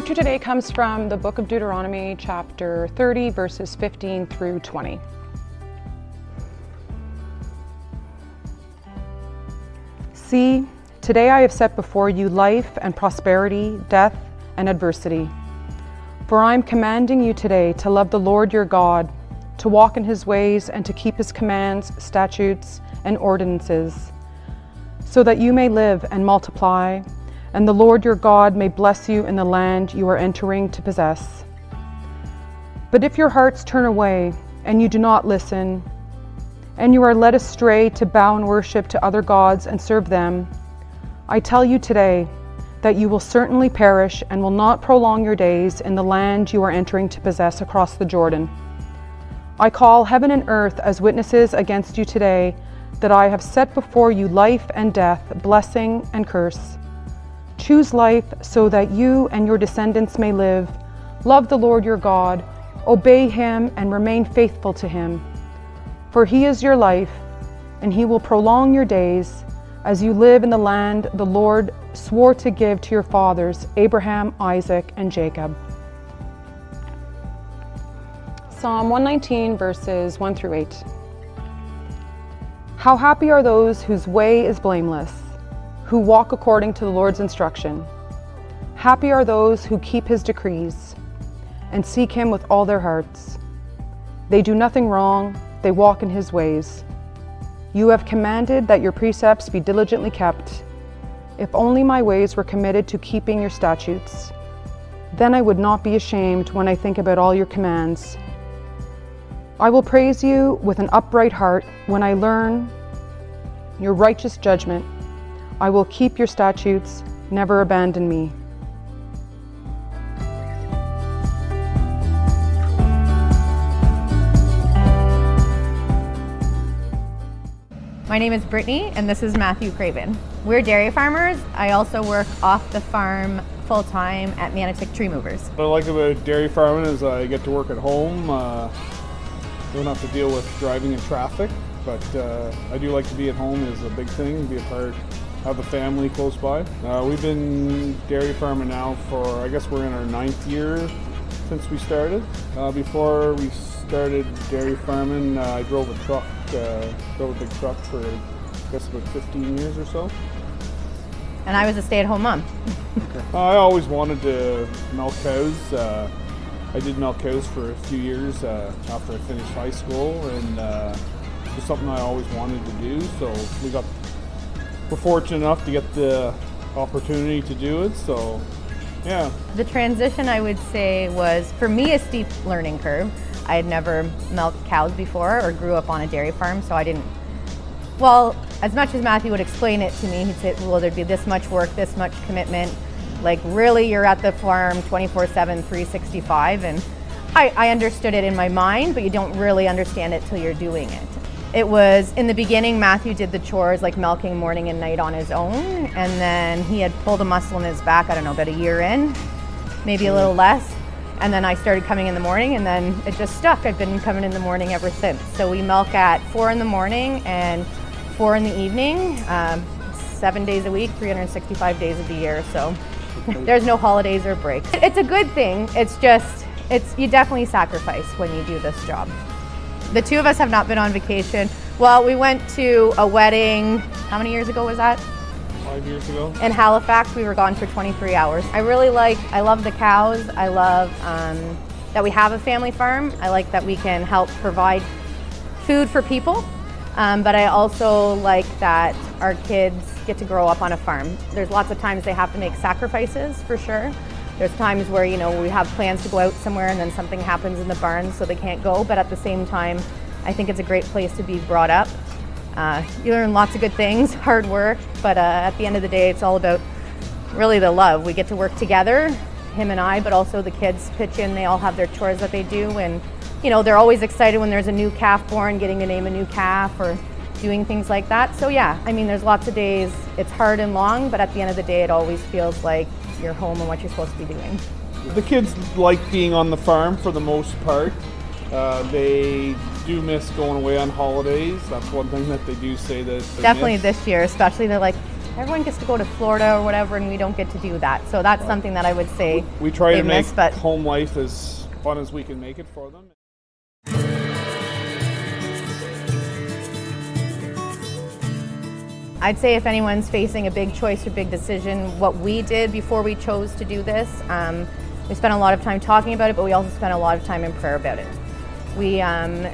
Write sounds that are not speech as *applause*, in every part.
scripture today comes from the book of Deuteronomy, chapter 30, verses 15 through 20. See, today I have set before you life and prosperity, death and adversity. For I am commanding you today to love the Lord your God, to walk in his ways, and to keep his commands, statutes, and ordinances, so that you may live and multiply and the Lord your God may bless you in the land you are entering to possess. But if your hearts turn away and you do not listen, and you are led astray to bow and worship to other gods and serve them, I tell you today that you will certainly perish and will not prolong your days in the land you are entering to possess across the Jordan. I call heaven and earth as witnesses against you today that I have set before you life and death, blessing and curse. Choose life so that you and your descendants may live. Love the Lord your God, obey him, and remain faithful to him. For he is your life, and he will prolong your days as you live in the land the Lord swore to give to your fathers, Abraham, Isaac, and Jacob. Psalm 119, verses 1 through 8. How happy are those whose way is blameless who walk according to the Lord's instruction. Happy are those who keep his decrees and seek him with all their hearts. They do nothing wrong, they walk in his ways. You have commanded that your precepts be diligently kept. If only my ways were committed to keeping your statutes, then I would not be ashamed when I think about all your commands. I will praise you with an upright heart when I learn your righteous judgment. I will keep your statutes, never abandon me. My name is Brittany, and this is Matthew Craven. We're dairy farmers. I also work off the farm full time at Manotick Tree Movers. What I like about dairy farming is I get to work at home. Uh, don't have to deal with driving in traffic, but uh, I do like to be at home is a big thing, be a part have a family close by. Uh, we've been dairy farming now for, I guess we're in our ninth year since we started. Uh, before we started dairy farming, uh, I drove a truck, uh, drove a big truck for, I guess, about 15 years or so. And I was a stay-at-home mom. *laughs* I always wanted to milk cows. Uh, I did milk cows for a few years uh, after I finished high school, and it was something I always wanted to do. So we got we're fortunate enough to get the opportunity to do it. So, yeah. The transition, I would say, was for me a steep learning curve. I had never milked cows before or grew up on a dairy farm, so I didn't. Well, as much as Matthew would explain it to me, he'd say, well, there'd be this much work, this much commitment. Like, really, you're at the farm 24 7, 365. And I, I understood it in my mind, but you don't really understand it till you're doing it. It was in the beginning, Matthew did the chores like milking morning and night on his own. And then he had pulled a muscle in his back, I don't know, about a year in, maybe a little less. And then I started coming in the morning and then it just stuck. I've been coming in the morning ever since. So we milk at four in the morning and four in the evening, um, seven days a week, 365 days of the year. So *laughs* there's no holidays or breaks. It's a good thing. It's just, it's you definitely sacrifice when you do this job. The two of us have not been on vacation. Well, we went to a wedding, how many years ago was that? Five years ago. In Halifax, we were gone for 23 hours. I really like, I love the cows. I love um, that we have a family farm. I like that we can help provide food for people. Um, but I also like that our kids get to grow up on a farm. There's lots of times they have to make sacrifices for sure. There's times where, you know, we have plans to go out somewhere and then something happens in the barn so they can't go, but at the same time, I think it's a great place to be brought up. Uh, you learn lots of good things, *laughs* hard work, but uh, at the end of the day, it's all about really the love. We get to work together, him and I, but also the kids pitch in. They all have their chores that they do, and you know they're always excited when there's a new calf born, getting to name a new calf or doing things like that. So yeah, I mean, there's lots of days. It's hard and long, but at the end of the day, it always feels like your home and what you're supposed to be doing. The kids like being on the farm for the most part. Uh, they do miss going away on holidays. That's one thing that they do say that. Definitely miss. this year, especially they're like, everyone gets to go to Florida or whatever, and we don't get to do that. So that's something that I would say We try to they make miss, but home life as fun as we can make it for them. I'd say if anyone's facing a big choice or big decision, what we did before we chose to do this, um, we spent a lot of time talking about it, but we also spent a lot of time in prayer about it. We um,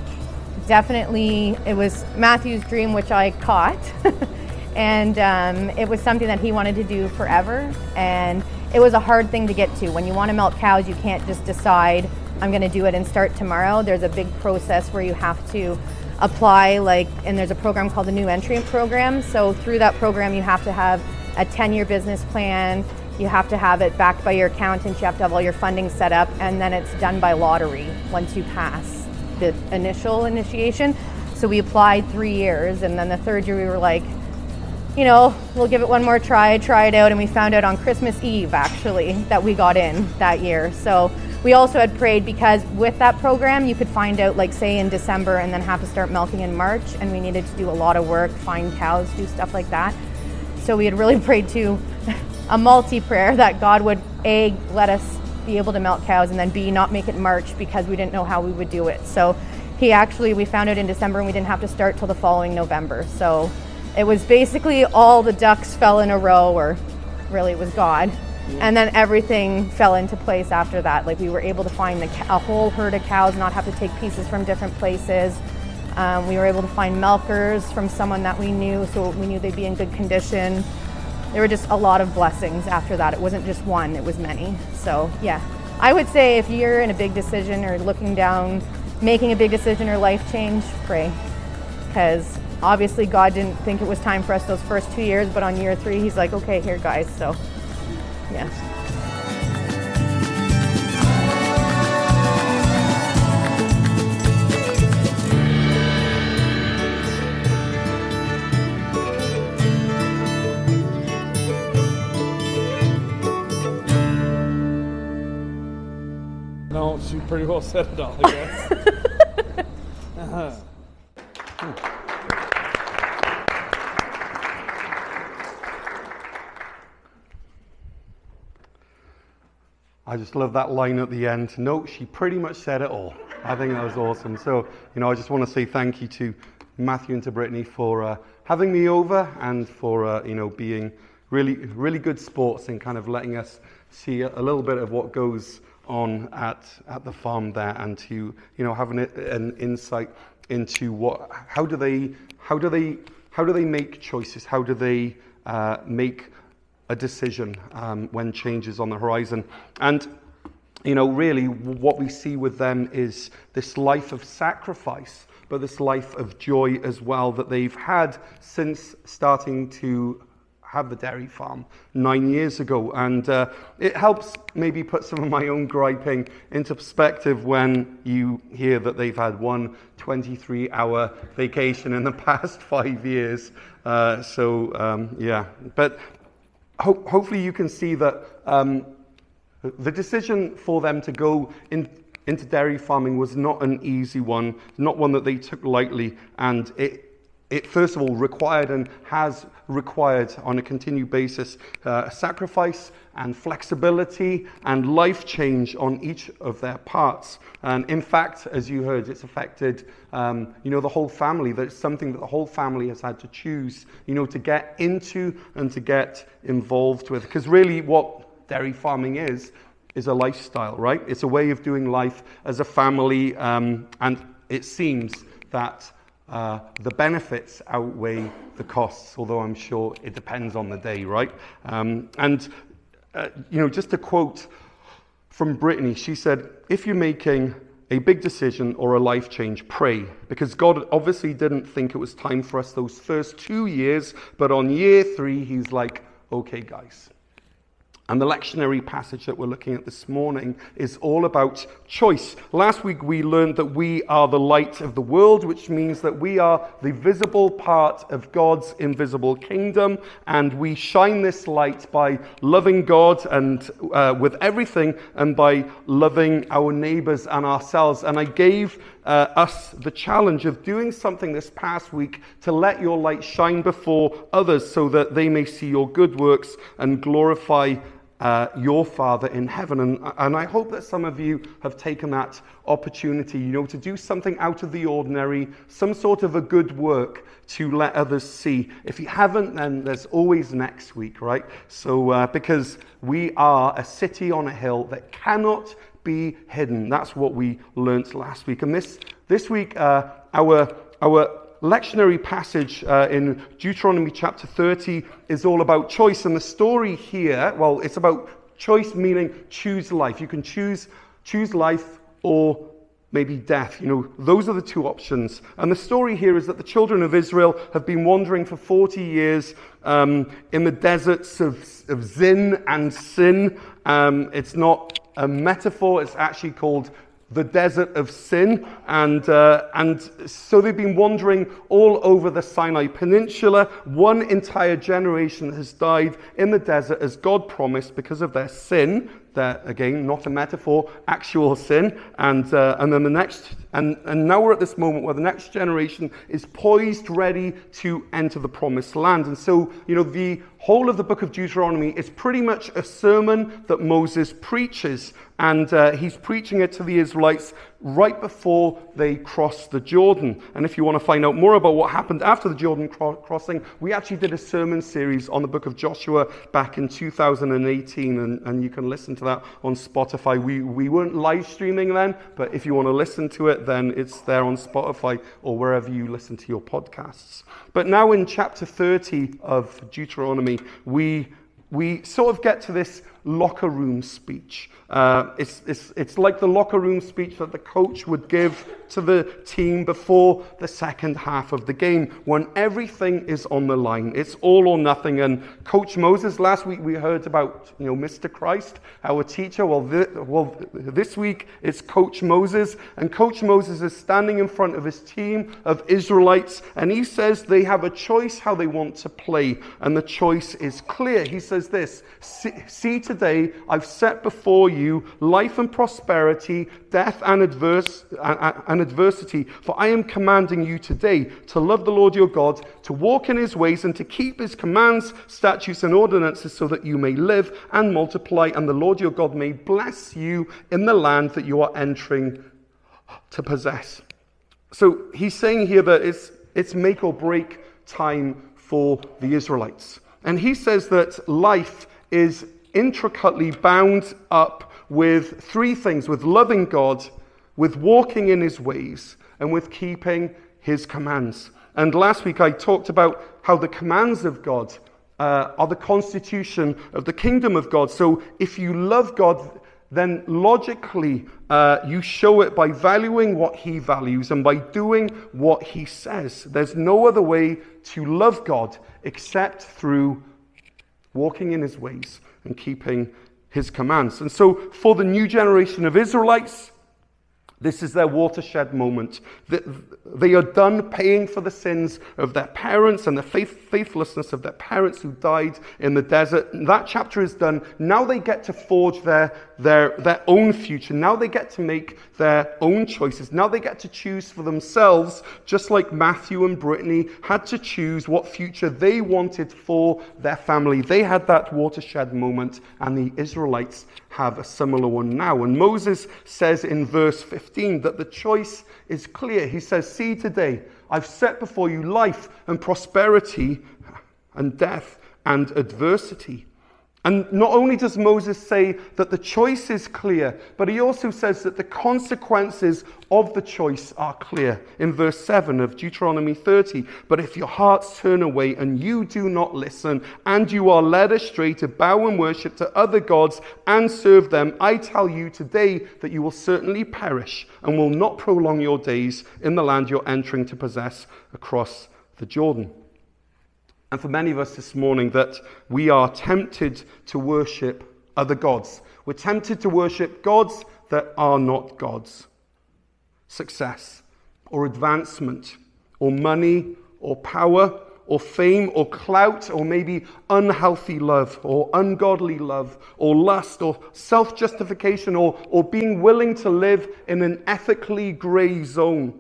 definitely, it was Matthew's dream, which I caught, *laughs* and um, it was something that he wanted to do forever. And it was a hard thing to get to. When you want to milk cows, you can't just decide, I'm going to do it and start tomorrow. There's a big process where you have to apply like and there's a program called the new entrant program. So through that program you have to have a 10-year business plan. You have to have it backed by your accountant. You have to have all your funding set up and then it's done by lottery once you pass the initial initiation. So we applied three years and then the third year we were like you know we'll give it one more try try it out and we found out on christmas eve actually that we got in that year. So we also had prayed because with that program you could find out like say in december and then have to start milking in march and we needed to do a lot of work find cows do stuff like that. So we had really *laughs* prayed to *laughs* a multi prayer that god would a let us be able to milk cows and then b not make it march because we didn't know how we would do it. So he actually we found out in december and we didn't have to start till the following november. So it was basically all the ducks fell in a row or really it was god and then everything fell into place after that. Like we were able to find the, a whole herd of cows, not have to take pieces from different places. Um, we were able to find milkers from someone that we knew, so we knew they'd be in good condition. There were just a lot of blessings after that. It wasn't just one; it was many. So yeah, I would say if you're in a big decision or looking down, making a big decision or life change, pray, because obviously God didn't think it was time for us those first two years, but on year three, He's like, okay, here, guys. So yeah. No, she pretty well said it all, I guess. *laughs* Uh-huh. I just love that line at the end. No, she pretty much said it all. I think that was awesome. So, you know, I just want to say thank you to Matthew and to Brittany for uh, having me over and for, uh, you know, being really, really good sports and kind of letting us see a, little bit of what goes on at, at the farm there and to, you know, having an insight into what, how do they, how do they, how do they make choices? How do they uh, make a decision um, when change is on the horizon. And, you know, really what we see with them is this life of sacrifice, but this life of joy as well that they've had since starting to have the dairy farm nine years ago. And uh, it helps maybe put some of my own griping into perspective when you hear that they've had one 23 hour vacation in the *laughs* past five years. Uh, so, um, yeah. But ho- hopefully you can see that um, the decision for them to go in, into dairy farming was not an easy one, not one that they took lightly, and it, it first of all required and has required on a continued basis uh, sacrifice and flexibility and life change on each of their parts. And in fact, as you heard, it's affected, um, you know, the whole family. That's something that the whole family has had to choose, you know, to get into and to get involved with. Because really, what dairy farming is is a lifestyle, right? It's a way of doing life as a family, um, and it seems that uh, the benefits outweigh the costs, although I'm sure it depends on the day, right? Um, and, uh, you know, just to quote from Brittany, she said, if you're making a big decision or a life change, pray. Because God obviously didn't think it was time for us those first two years, but on year three, He's like, okay, guys, and the lectionary passage that we're looking at this morning is all about choice. Last week we learned that we are the light of the world, which means that we are the visible part of God's invisible kingdom, and we shine this light by loving God and uh, with everything, and by loving our neighbors and ourselves. And I gave uh, us the challenge of doing something this past week to let your light shine before others so that they may see your good works and glorify uh, your Father in heaven. And, and I hope that some of you have taken that opportunity, you know, to do something out of the ordinary, some sort of a good work to let others see. If you haven't, then there's always next week, right? So, uh, because we are a city on a hill that cannot be hidden. That's what we learnt last week. And this, this week, uh, our, our lectionary passage uh, in Deuteronomy chapter 30 is all about choice. And the story here, well, it's about choice meaning choose life. You can choose, choose life or maybe death. You know, those are the two options. And the story here is that the children of Israel have been wandering for 40 years um, in the deserts of, of Zin and Sin. Um, it's not a metaphor, it's actually called the desert of sin. And, uh, and so they've been wandering all over the Sinai Peninsula. One entire generation has died in the desert as God promised because of their sin. That, again, not a metaphor, actual sin. And, uh, and then the next, and, and now we're at this moment where the next generation is poised, ready to enter the promised land. And so, you know, the whole of the book of Deuteronomy is pretty much a sermon that Moses preaches. And uh, he's preaching it to the Israelites right before they cross the Jordan. And if you want to find out more about what happened after the Jordan cro- crossing, we actually did a sermon series on the book of Joshua back in 2018, and, and you can listen to that on Spotify. We, we weren't live streaming then, but if you want to listen to it, then it's there on Spotify or wherever you listen to your podcasts. But now in chapter 30 of Deuteronomy, we, we sort of get to this locker room speech. Uh, it's, it's, it's like the locker room speech that the coach would give to the team before the second half of the game when everything is on the line. It's all or nothing. And Coach Moses, last week we heard about you know, Mr. Christ, our teacher. Well, th- well, this week it's Coach Moses. And Coach Moses is standing in front of his team of Israelites and he says they have a choice how they want to play. And the choice is clear. He says this See, today I've set before you life and prosperity, death and adverse. And adversity. For I am commanding you today to love the Lord your God, to walk in his ways, and to keep his commands, statutes, and ordinances, so that you may live and multiply, and the Lord your God may bless you in the land that you are entering to possess. So he's saying here that it's, it's make or break time for the Israelites. And he says that life is intricately bound up with three things with loving God, with walking in his ways and with keeping his commands. And last week I talked about how the commands of God uh, are the constitution of the kingdom of God. So if you love God, then logically uh, you show it by valuing what he values and by doing what he says. There's no other way to love God except through walking in his ways and keeping his commands. And so for the new generation of Israelites, this is their watershed moment. They are done paying for the sins of their parents and the faith, faithlessness of their parents who died in the desert. That chapter is done. Now they get to forge their, their, their own future. Now they get to make their own choices. Now they get to choose for themselves, just like Matthew and Brittany had to choose what future they wanted for their family. They had that watershed moment, and the Israelites have a similar one now. And Moses says in verse 15 that the choice is clear. He says, See today, I've set before you life and prosperity and death and adversity. And not only does Moses say that the choice is clear, but he also says that the consequences of the choice are clear. In verse 7 of Deuteronomy 30, but if your hearts turn away and you do not listen, and you are led astray to bow and worship to other gods and serve them, I tell you today that you will certainly perish and will not prolong your days in the land you're entering to possess across the Jordan and for many of us this morning that we are tempted to worship other gods. We're tempted to worship gods that are not gods. Success or advancement or money or power or fame or clout or maybe unhealthy love or ungodly love or lust or self justification or, or being willing to live in an ethically grey zone?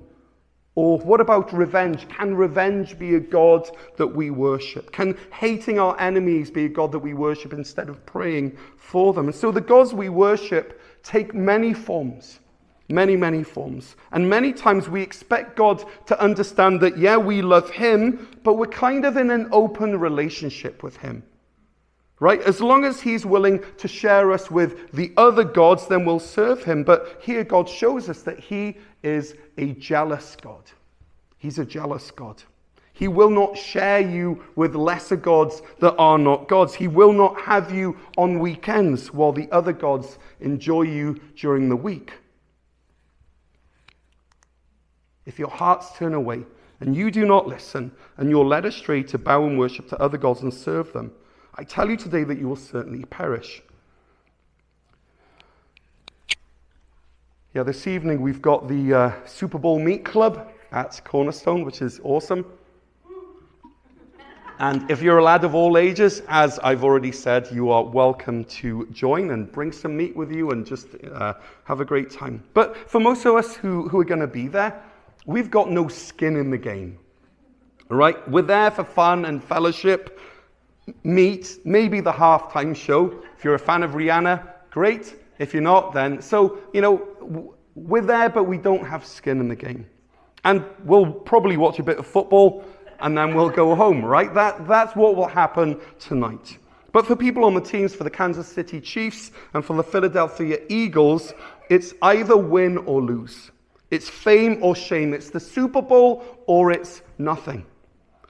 Or what about revenge? Can revenge be a God that we worship? Can hating our enemies be a God that we worship instead of praying for them? And so the gods we worship take many forms. Many, many forms. And many times we expect God to understand that, yeah, we love Him, but we're kind of in an open relationship with Him. Right? As long as He's willing to share us with the other gods, then we'll serve Him. But here God shows us that He is a jealous God. He's a jealous God. He will not share you with lesser gods that are not gods. He will not have you on weekends while the other gods enjoy you during the week. If your hearts turn away and you do not listen, and you're led astray to bow and worship to other gods and serve them, I tell you today that you will certainly perish. Yeah, this evening we've got the uh, Super Bowl Meat Club at Cornerstone, which is awesome. And if you're a lad of all ages, as I've already said, you are welcome to join and bring some meat with you and just uh, have a great time. But for most of us who, who are going to be there, We've got no skin in the game. All right? We're there for fun and fellowship, meet, maybe the halftime show. If you're a fan of Rihanna, great. If you're not, then. So, you know, we're there, but we don't have skin in the game. And we'll probably watch a bit of football and then we'll go home, right? That, that's what will happen tonight. But for people on the teams, for the Kansas City Chiefs and for the Philadelphia Eagles, it's either win or lose. It's fame or shame. It's the Super Bowl or it's nothing.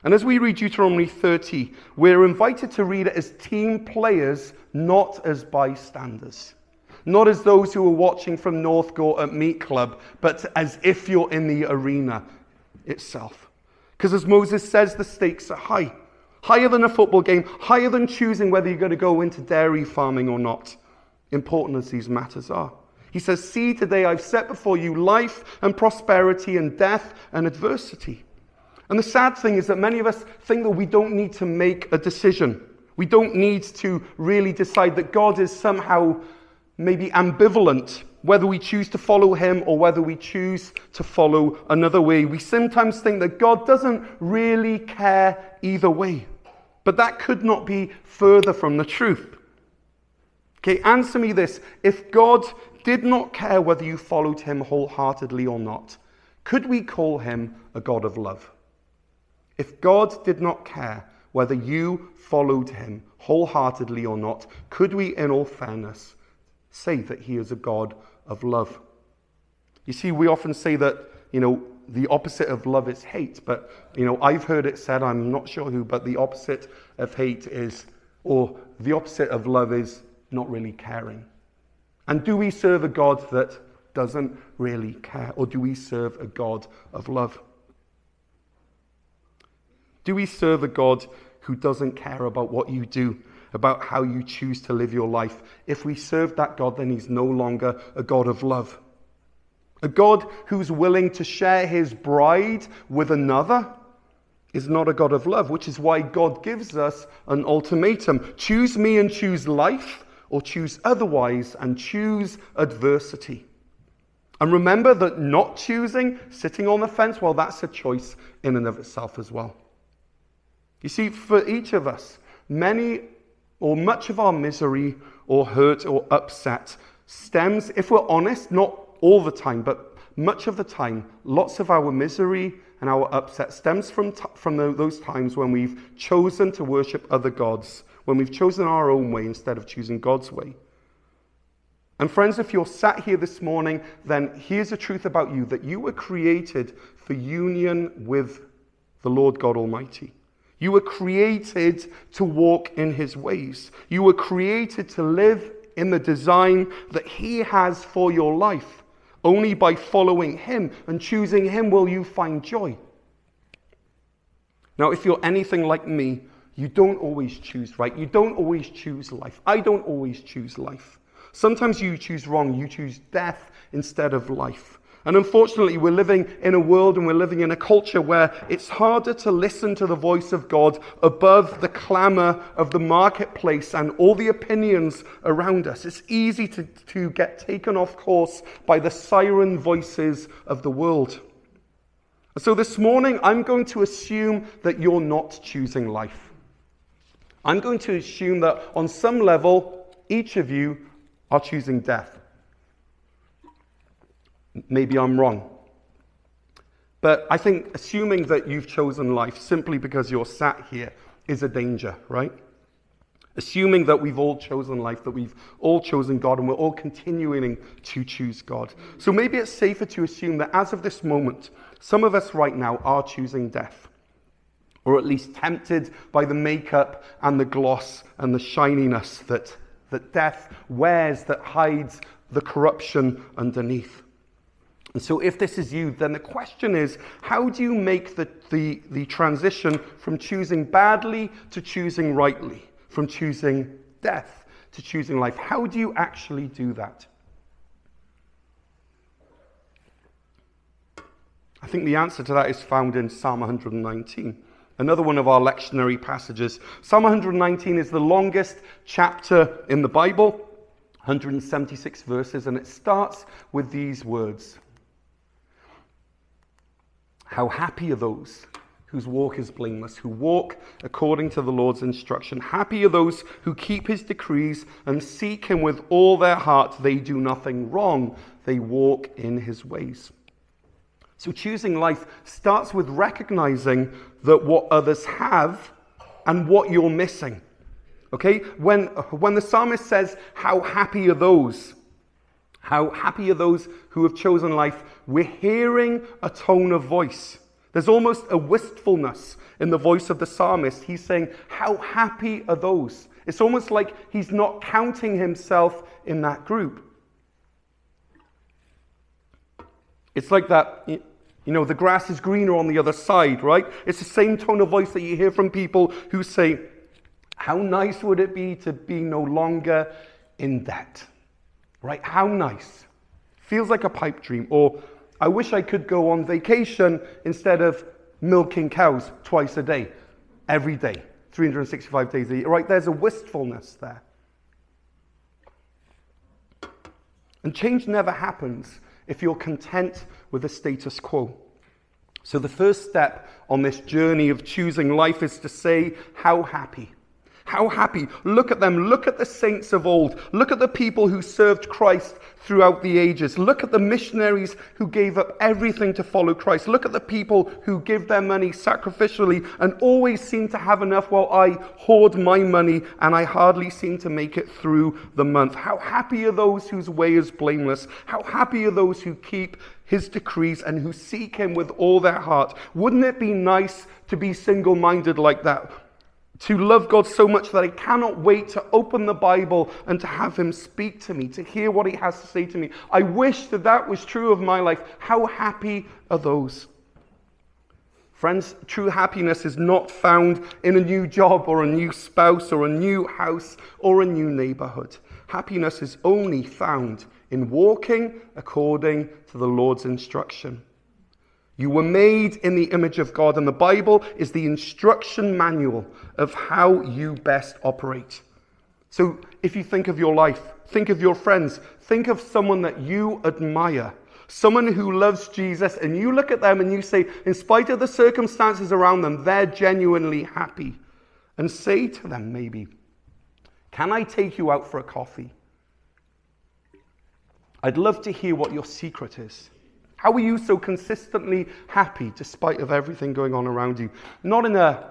And as we read Deuteronomy 30, we're invited to read it as team players, not as bystanders. Not as those who are watching from Northcourt at Meat Club, but as if you're in the arena itself. Because as Moses says, the stakes are high. Higher than a football game, higher than choosing whether you're going to go into dairy farming or not. Important as these matters are. He says, See, today I've set before you life and prosperity and death and adversity. And the sad thing is that many of us think that we don't need to make a decision. We don't need to really decide that God is somehow maybe ambivalent, whether we choose to follow Him or whether we choose to follow another way. We sometimes think that God doesn't really care either way. But that could not be further from the truth. Okay, answer me this. If God did not care whether you followed him wholeheartedly or not, could we call him a God of love? If God did not care whether you followed him wholeheartedly or not, could we, in all fairness, say that he is a God of love? You see, we often say that, you know, the opposite of love is hate, but, you know, I've heard it said, I'm not sure who, but the opposite of hate is, or the opposite of love is not really caring. And do we serve a God that doesn't really care? Or do we serve a God of love? Do we serve a God who doesn't care about what you do, about how you choose to live your life? If we serve that God, then he's no longer a God of love. A God who's willing to share his bride with another is not a God of love, which is why God gives us an ultimatum choose me and choose life, or choose otherwise and choose adversity. And remember that not choosing, sitting on the fence, well, that's a choice in and of itself as well. You see, for each of us, many or much of our misery or hurt or upset stems, if we're honest, not all the time, but much of the time, lots of our misery and our upset stems from, t- from the, those times when we've chosen to worship other gods when we've chosen our own way instead of choosing God's way. And friends, if you're sat here this morning, then here's the truth about you that you were created for union with the Lord God Almighty. You were created to walk in his ways. You were created to live in the design that he has for your life. Only by following him and choosing him will you find joy. Now, if you're anything like me, you don't always choose right. You don't always choose life. I don't always choose life. Sometimes you choose wrong. You choose death instead of life. And unfortunately, we're living in a world and we're living in a culture where it's harder to listen to the voice of God above the clamor of the marketplace and all the opinions around us. It's easy to, to get taken off course by the siren voices of the world. So this morning, I'm going to assume that you're not choosing life. I'm going to assume that on some level, each of you are choosing death. Maybe I'm wrong. But I think assuming that you've chosen life simply because you're sat here is a danger, right? Assuming that we've all chosen life, that we've all chosen God, and we're all continuing to choose God. So maybe it's safer to assume that as of this moment, some of us right now are choosing death, or at least tempted by the makeup and the gloss and the shininess that, that death wears that hides the corruption underneath. And so, if this is you, then the question is how do you make the, the, the transition from choosing badly to choosing rightly, from choosing death to choosing life? How do you actually do that? I think the answer to that is found in Psalm 119. Another one of our lectionary passages. Psalm 119 is the longest chapter in the Bible, 176 verses, and it starts with these words how happy are those whose walk is blameless, who walk according to the Lord's instruction. Happy are those who keep his decrees and seek him with all their heart. They do nothing wrong, they walk in his ways. So, choosing life starts with recognizing that what others have and what you're missing. Okay? When, when the psalmist says, How happy are those? How happy are those who have chosen life? We're hearing a tone of voice. There's almost a wistfulness in the voice of the psalmist. He's saying, How happy are those? It's almost like he's not counting himself in that group. It's like that, you know, the grass is greener on the other side, right? It's the same tone of voice that you hear from people who say, How nice would it be to be no longer in debt? Right? How nice. Feels like a pipe dream. Or I wish I could go on vacation instead of milking cows twice a day, every day, 365 days a year, right? There's a wistfulness there. And change never happens if you're content with the status quo. So, the first step on this journey of choosing life is to say, How happy? How happy. Look at them. Look at the saints of old. Look at the people who served Christ throughout the ages. Look at the missionaries who gave up everything to follow Christ. Look at the people who give their money sacrificially and always seem to have enough while I hoard my money and I hardly seem to make it through the month. How happy are those whose way is blameless? How happy are those who keep his decrees and who seek him with all their heart? Wouldn't it be nice to be single minded like that? To love God so much that I cannot wait to open the Bible and to have Him speak to me, to hear what He has to say to me. I wish that that was true of my life. How happy are those? Friends, true happiness is not found in a new job or a new spouse or a new house or a new neighborhood. Happiness is only found in walking according to the Lord's instruction. You were made in the image of God, and the Bible is the instruction manual of how you best operate. So if you think of your life, think of your friends, think of someone that you admire, someone who loves Jesus, and you look at them and you say, in spite of the circumstances around them, they're genuinely happy. And say to them, maybe, Can I take you out for a coffee? I'd love to hear what your secret is. How are you so consistently happy despite of everything going on around you? Not in a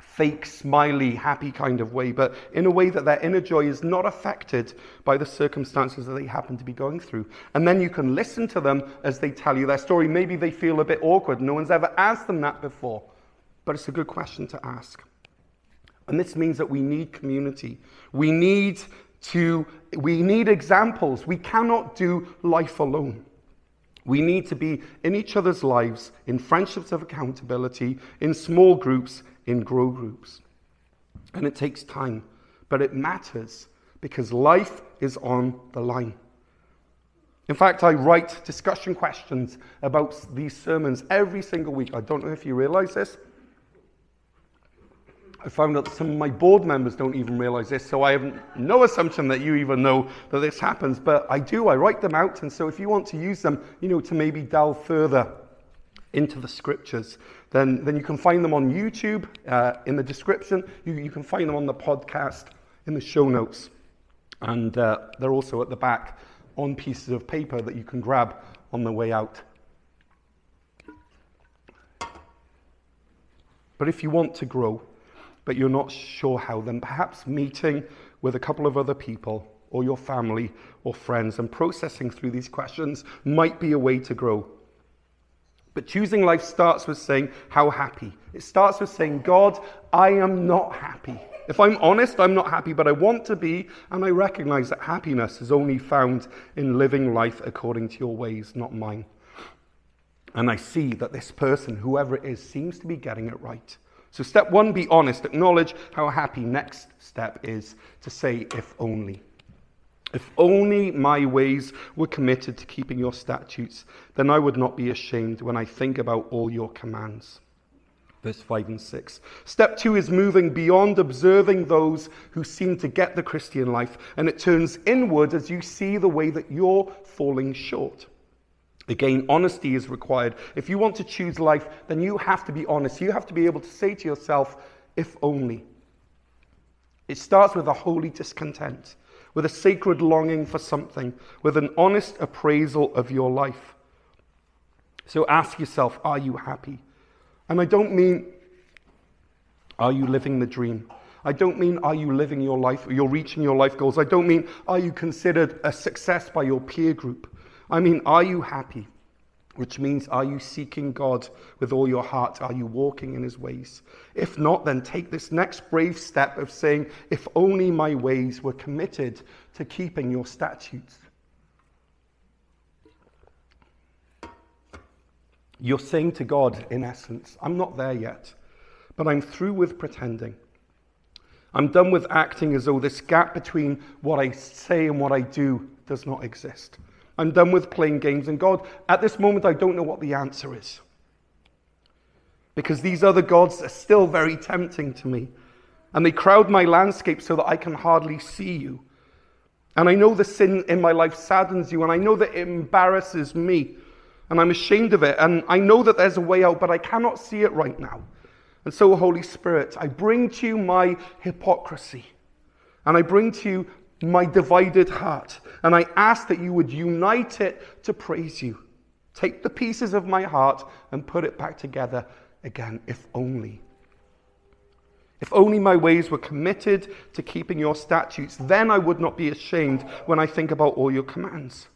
fake, smiley, happy kind of way, but in a way that their inner joy is not affected by the circumstances that they happen to be going through. And then you can listen to them as they tell you their story. Maybe they feel a bit awkward. No one's ever asked them that before, but it's a good question to ask. And this means that we need community. We need to we need examples. We cannot do life alone. We need to be in each other's lives, in friendships of accountability, in small groups, in grow groups. And it takes time, but it matters because life is on the line. In fact, I write discussion questions about these sermons every single week. I don't know if you realize this. I found out some of my board members don't even realize this, so I have no assumption that you even know that this happens, but I do. I write them out, and so if you want to use them, you know, to maybe delve further into the scriptures, then, then you can find them on YouTube uh, in the description. You, you can find them on the podcast in the show notes. And uh, they're also at the back on pieces of paper that you can grab on the way out. But if you want to grow, but you're not sure how, then perhaps meeting with a couple of other people or your family or friends and processing through these questions might be a way to grow. But choosing life starts with saying, How happy? It starts with saying, God, I am not happy. If I'm honest, I'm not happy, but I want to be, and I recognize that happiness is only found in living life according to your ways, not mine. And I see that this person, whoever it is, seems to be getting it right. So, step one, be honest, acknowledge how happy. Next step is to say, if only. If only my ways were committed to keeping your statutes, then I would not be ashamed when I think about all your commands. Verse 5 and 6. Step 2 is moving beyond observing those who seem to get the Christian life, and it turns inward as you see the way that you're falling short. Again, honesty is required. If you want to choose life, then you have to be honest. You have to be able to say to yourself, if only. It starts with a holy discontent with a sacred longing for something, with an honest appraisal of your life. So ask yourself, are you happy? And I don't mean, are you living the dream? I don't mean, are you living your life, you're reaching your life goals. I don't mean, are you considered a success by your peer group? I mean, are you happy? which means are you seeking God with all your heart? Are you walking in his ways? If not, then take this next brave step of saying, if only my ways were committed to keeping your statutes. You're saying to God, in essence, I'm not there yet, but I'm through with pretending. I'm done with acting as though this gap between what I say and what I do does not exist. I'm done with playing games. And God, at this moment, I don't know what the answer is. Because these other gods are still very tempting to me. And they crowd my landscape so that I can hardly see you. And I know the sin in my life saddens you. And I know that it embarrasses me. And I'm ashamed of it. And I know that there's a way out, but I cannot see it right now. And so, Holy Spirit, I bring to you my hypocrisy. And I bring to you my divided heart. And I ask that you would unite it to praise you. Take the pieces of my heart and put it back together again, if only. If only my ways were committed to keeping your statutes, then I would not be ashamed when I think about all your commands.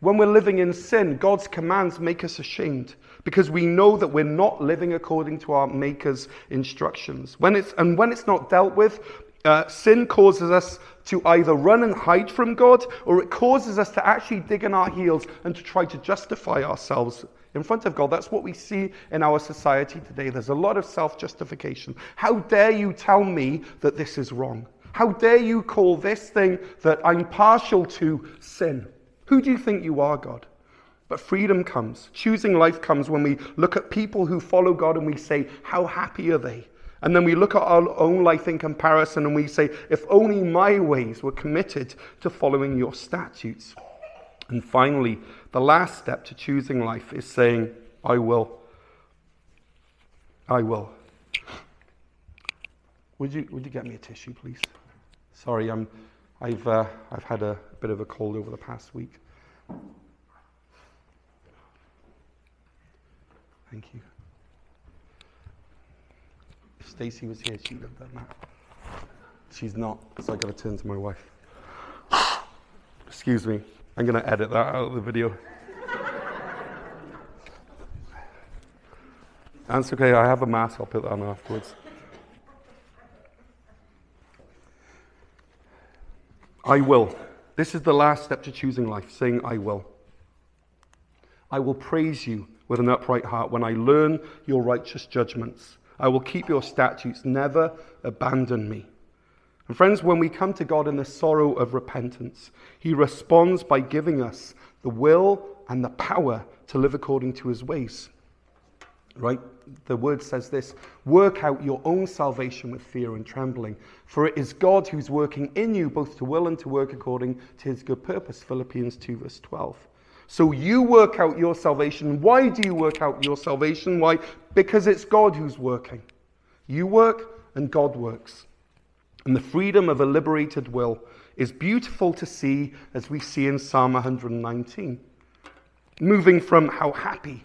When we're living in sin, God's commands make us ashamed because we know that we're not living according to our Maker's instructions. When it's, and when it's not dealt with, uh, sin causes us to either run and hide from God, or it causes us to actually dig in our heels and to try to justify ourselves in front of God. That's what we see in our society today. There's a lot of self justification. How dare you tell me that this is wrong? How dare you call this thing that I'm partial to sin? Who do you think you are, God? But freedom comes. Choosing life comes when we look at people who follow God and we say, How happy are they? And then we look at our own life in comparison and we say, if only my ways were committed to following your statutes. And finally, the last step to choosing life is saying, I will. I will. Would you, would you get me a tissue, please? Sorry, I'm, I've, uh, I've had a bit of a cold over the past week. Thank you. Stacy was here, she would have done that. She's not, so I got to turn to my wife. *sighs* Excuse me, I'm going to edit that out of the video. That's okay, I have a mask, I'll put that on afterwards. I will. This is the last step to choosing life, saying, I will. I will praise you with an upright heart when I learn your righteous judgments. I will keep your statutes, never abandon me. And friends, when we come to God in the sorrow of repentance, He responds by giving us the will and the power to live according to His ways. Right? The word says this work out your own salvation with fear and trembling, for it is God who's working in you both to will and to work according to His good purpose. Philippians 2, verse 12. So you work out your salvation. Why do you work out your salvation? Why? Because it's God who's working. You work and God works. And the freedom of a liberated will is beautiful to see as we see in Psalm 119. Moving from how happy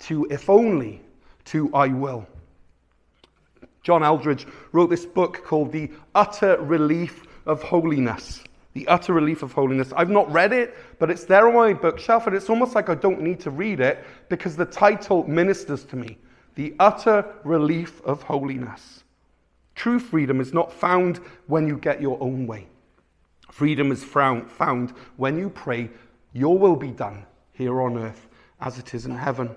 to if only to I will. John Eldredge wrote this book called The Utter Relief of Holiness. The Utter Relief of Holiness. I've not read it, but it's there on my bookshelf, and it's almost like I don't need to read it because the title ministers to me. The Utter Relief of Holiness. True freedom is not found when you get your own way. Freedom is found when you pray, Your will be done here on earth as it is in heaven.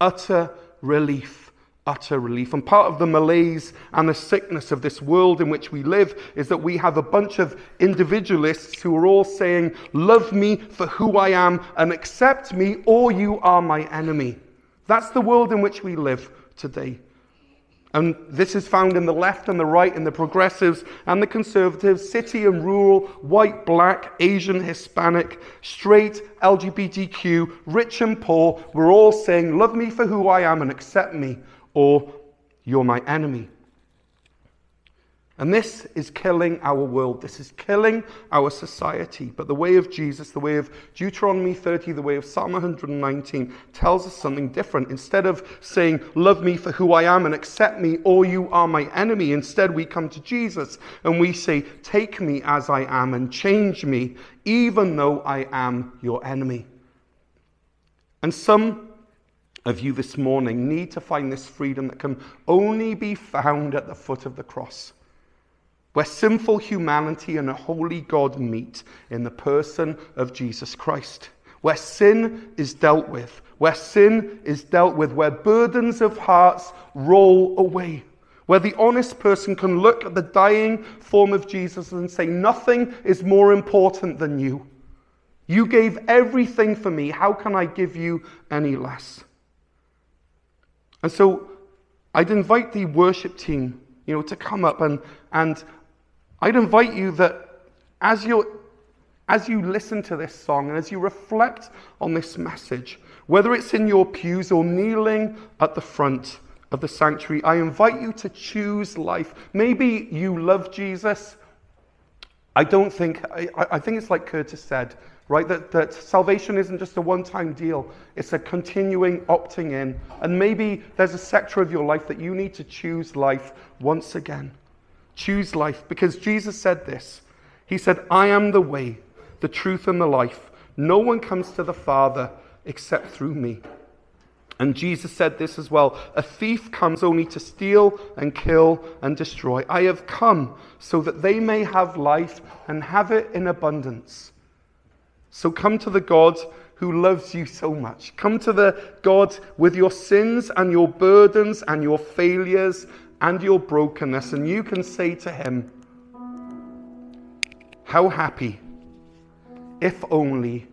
Utter relief. Utter relief. And part of the malaise and the sickness of this world in which we live is that we have a bunch of individualists who are all saying, Love me for who I am and accept me, or you are my enemy. That's the world in which we live today. And this is found in the left and the right, in the progressives and the conservatives, city and rural, white, black, Asian, Hispanic, straight, LGBTQ, rich and poor. We're all saying, Love me for who I am and accept me, or you're my enemy. And this is killing our world. This is killing our society. But the way of Jesus, the way of Deuteronomy 30, the way of Psalm 119 tells us something different. Instead of saying, Love me for who I am and accept me, or you are my enemy, instead we come to Jesus and we say, Take me as I am and change me, even though I am your enemy. And some of you this morning need to find this freedom that can only be found at the foot of the cross where sinful humanity and a holy God meet in the person of Jesus Christ, where sin is dealt with, where sin is dealt with, where burdens of hearts roll away, where the honest person can look at the dying form of Jesus and say, Nothing is more important than you. You gave everything for me. How can I give you any less? And so I'd invite the worship team, you know, to come up and, and I'd invite you that as you as you listen to this song and as you reflect on this message, whether it's in your pews or kneeling at the front of the sanctuary, I invite you to choose life. Maybe you love Jesus. I don't think, I, I think it's like Curtis said, right? That, that salvation isn't just a one time deal, it's a continuing opting in. And maybe there's a sector of your life that you need to choose life once again. Choose life because Jesus said this. He said, I am the way, the truth, and the life. No one comes to the Father except through me. And Jesus said this as well A thief comes only to steal and kill and destroy. I have come so that they may have life and have it in abundance. So come to the God who loves you so much. Come to the God with your sins and your burdens and your failures and your brokenness, and you can say to him, How happy, if only,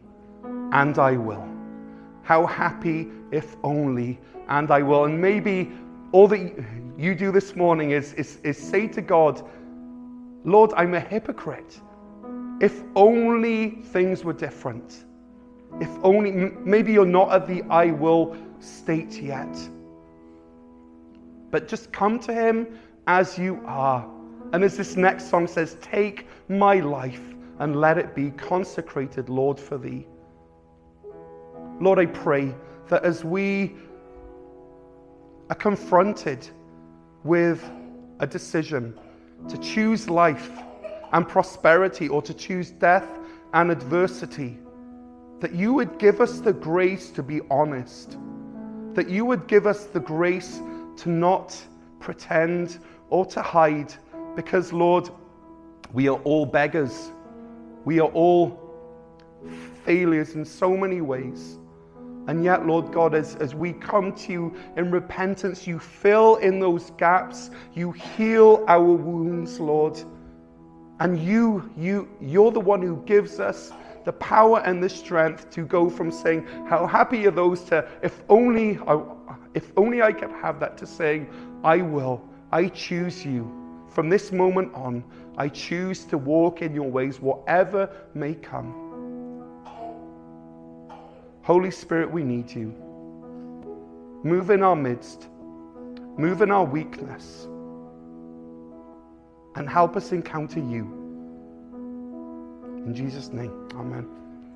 and I will. How happy, if only, and I will. And maybe all that you do this morning is, is, is say to God, Lord, I'm a hypocrite. If only things were different. If only, maybe you're not at the I will state yet. But just come to Him as you are. And as this next song says, take my life and let it be consecrated, Lord, for Thee. Lord, I pray that as we are confronted with a decision to choose life and prosperity or to choose death and adversity, that you would give us the grace to be honest, that you would give us the grace to not pretend or to hide, because, Lord, we are all beggars. We are all failures in so many ways. And yet, Lord God, as, as we come to you in repentance, you fill in those gaps, you heal our wounds, Lord. And you, you, you're the one who gives us the power and the strength to go from saying, How happy are those to, if only I, if only I could have that, to saying, I will, I choose you. From this moment on, I choose to walk in your ways, whatever may come. Holy Spirit, we need you. Move in our midst, move in our weakness, and help us encounter you. In Jesus' name, amen.